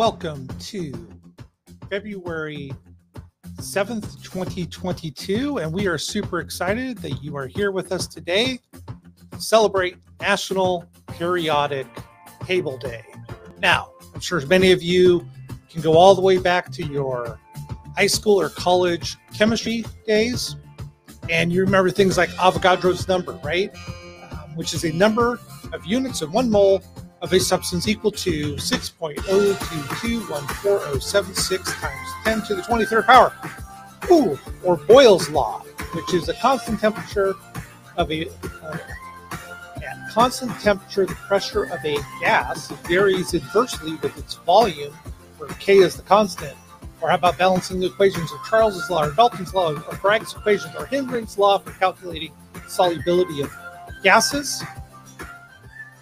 welcome to February 7th, 2022. And we are super excited that you are here with us today to celebrate National Periodic Table Day. Now, I'm sure many of you can go all the way back to your high school or college chemistry days. And you remember things like Avogadro's number, right? Um, which is a number of units in one mole of a substance equal to 6.0221407 times 10 to the 23rd power. Or Boyle's law, which is a constant temperature of a uh, at constant temperature, the pressure of a gas varies inversely with its volume, where K is the constant. Or how about balancing the equations of Charles's law or Dalton's law or Bragg's equations or Hendrik's law for calculating solubility of gases?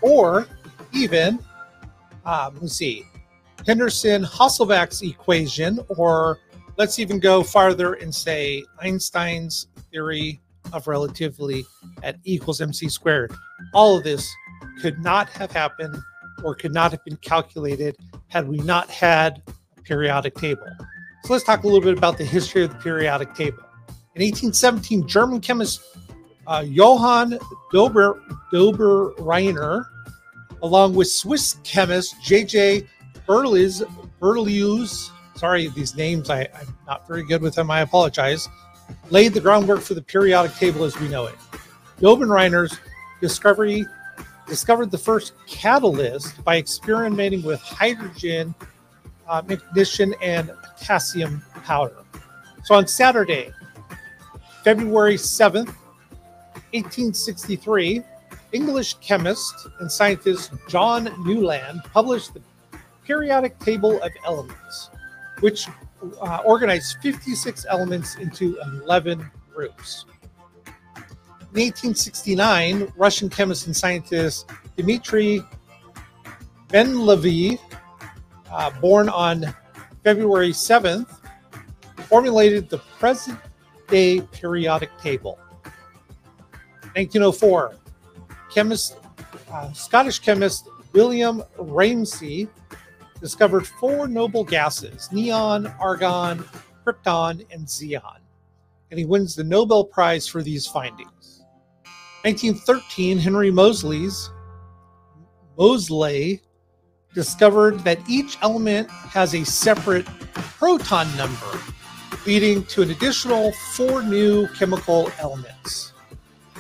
Or even, um, let's see, Henderson Hasselbalch's equation, or let's even go farther and say Einstein's theory of relativity at equals mc squared. All of this could not have happened or could not have been calculated had we not had a periodic table. So let's talk a little bit about the history of the periodic table. In 1817, German chemist uh, Johann Dober, Dobereiner along with Swiss chemist J.J. Berlioz, sorry, these names, I, I'm not very good with them, I apologize, laid the groundwork for the periodic table as we know it. Dobereiner's discovery discovered the first catalyst by experimenting with hydrogen, uh, ignition, and potassium powder. So on Saturday, February 7th, 1863, English chemist and scientist John Newland published the periodic table of elements, which uh, organized 56 elements into 11 groups. In 1869, Russian chemist and scientist Dmitry Mendeleev, uh, born on February 7th, formulated the present day periodic table. 1904, chemist, uh, Scottish chemist William Ramsay discovered four noble gases neon, argon, krypton, and xenon. And he wins the Nobel Prize for these findings. 1913, Henry Moseley's Moseley discovered that each element has a separate proton number, leading to an additional four new chemical elements.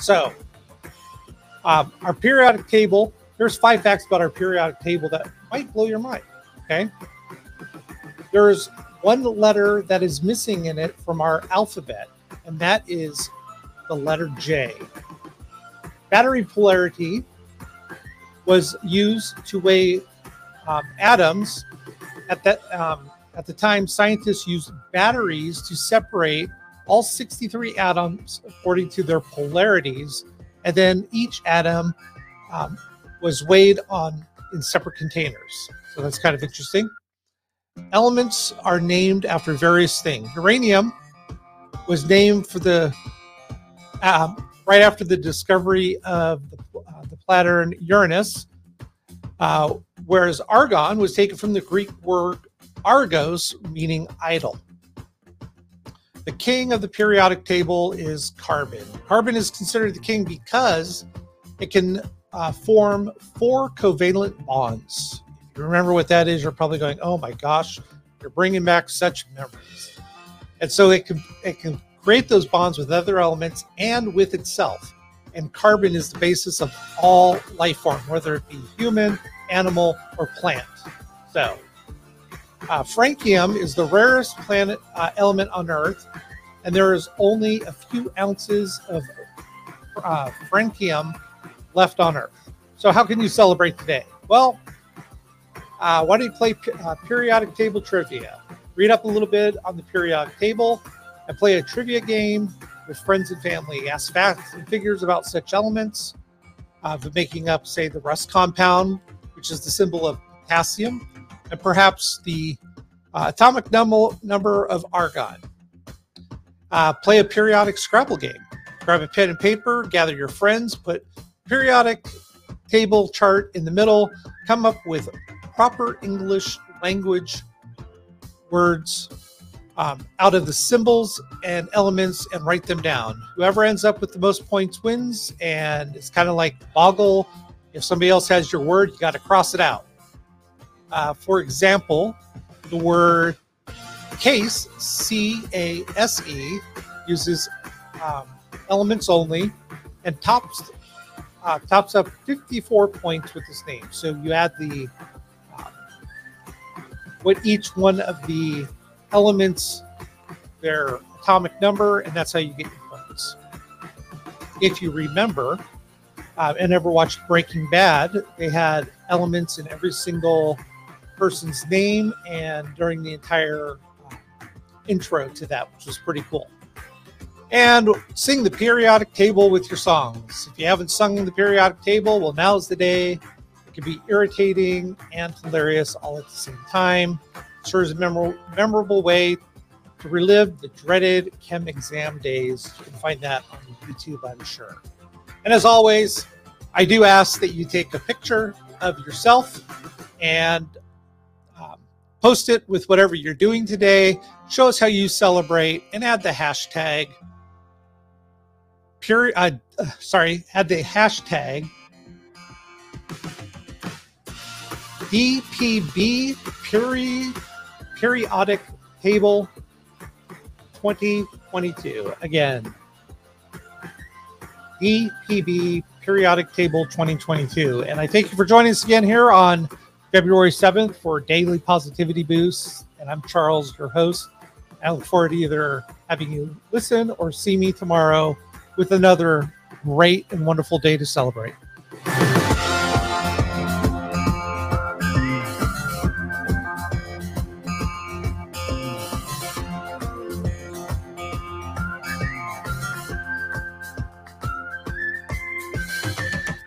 So, um, our periodic table, there's five facts about our periodic table that might blow your mind. Okay. There's one letter that is missing in it from our alphabet, and that is the letter J. Battery polarity was used to weigh um, atoms. At that um, at the time, scientists used batteries to separate all 63 atoms according to their polarities and then each atom um, was weighed on in separate containers. So that's kind of interesting. Elements are named after various things. Uranium was named for the um, right after the discovery of the, uh, the Uranus, uh, whereas argon was taken from the Greek word argos, meaning idle. The king of the periodic table is carbon. Carbon is considered the king because it can uh, form four covalent bonds. If you remember what that is, you're probably going, "Oh my gosh, you're bringing back such memories." And so it can it can create those bonds with other elements and with itself. And carbon is the basis of all life form, whether it be human, animal, or plant. So uh, francium is the rarest planet uh, element on Earth, and there is only a few ounces of uh, francium left on Earth. So, how can you celebrate today? Well, uh, why don't you play uh, periodic table trivia? Read up a little bit on the periodic table and play a trivia game with friends and family. Ask facts and figures about such elements, uh, making up, say, the rust compound, which is the symbol of potassium, and perhaps the uh, atomic number, number of argon. Uh, play a periodic Scrabble game. Grab a pen and paper, gather your friends, put periodic table chart in the middle, come up with proper English language words um, out of the symbols and elements and write them down. Whoever ends up with the most points wins, and it's kind of like Boggle. If somebody else has your word, you got to cross it out. Uh, for example, the word case, C A S E, uses um, elements only and tops uh, tops up 54 points with this name. So you add the um, what each one of the elements, their atomic number, and that's how you get your points. If you remember, uh, and ever watched Breaking Bad, they had elements in every single person's name and during the entire uh, intro to that, which was pretty cool. And sing the periodic table with your songs. If you haven't sung the periodic table, well, now's the day. It can be irritating and hilarious all at the same time. Sure is a memorable, way to relive the dreaded chem exam days. You can find that on YouTube, I'm sure. And as always, I do ask that you take a picture of yourself and um, post it with whatever you're doing today. Show us how you celebrate and add the hashtag. Pure, uh, uh, sorry, add the hashtag DPB peri, periodic table 2022. Again, DPB periodic table 2022. And I thank you for joining us again here on February 7th for Daily Positivity Boost. And I'm Charles, your host. I look forward to either having you listen or see me tomorrow with another great and wonderful day to celebrate.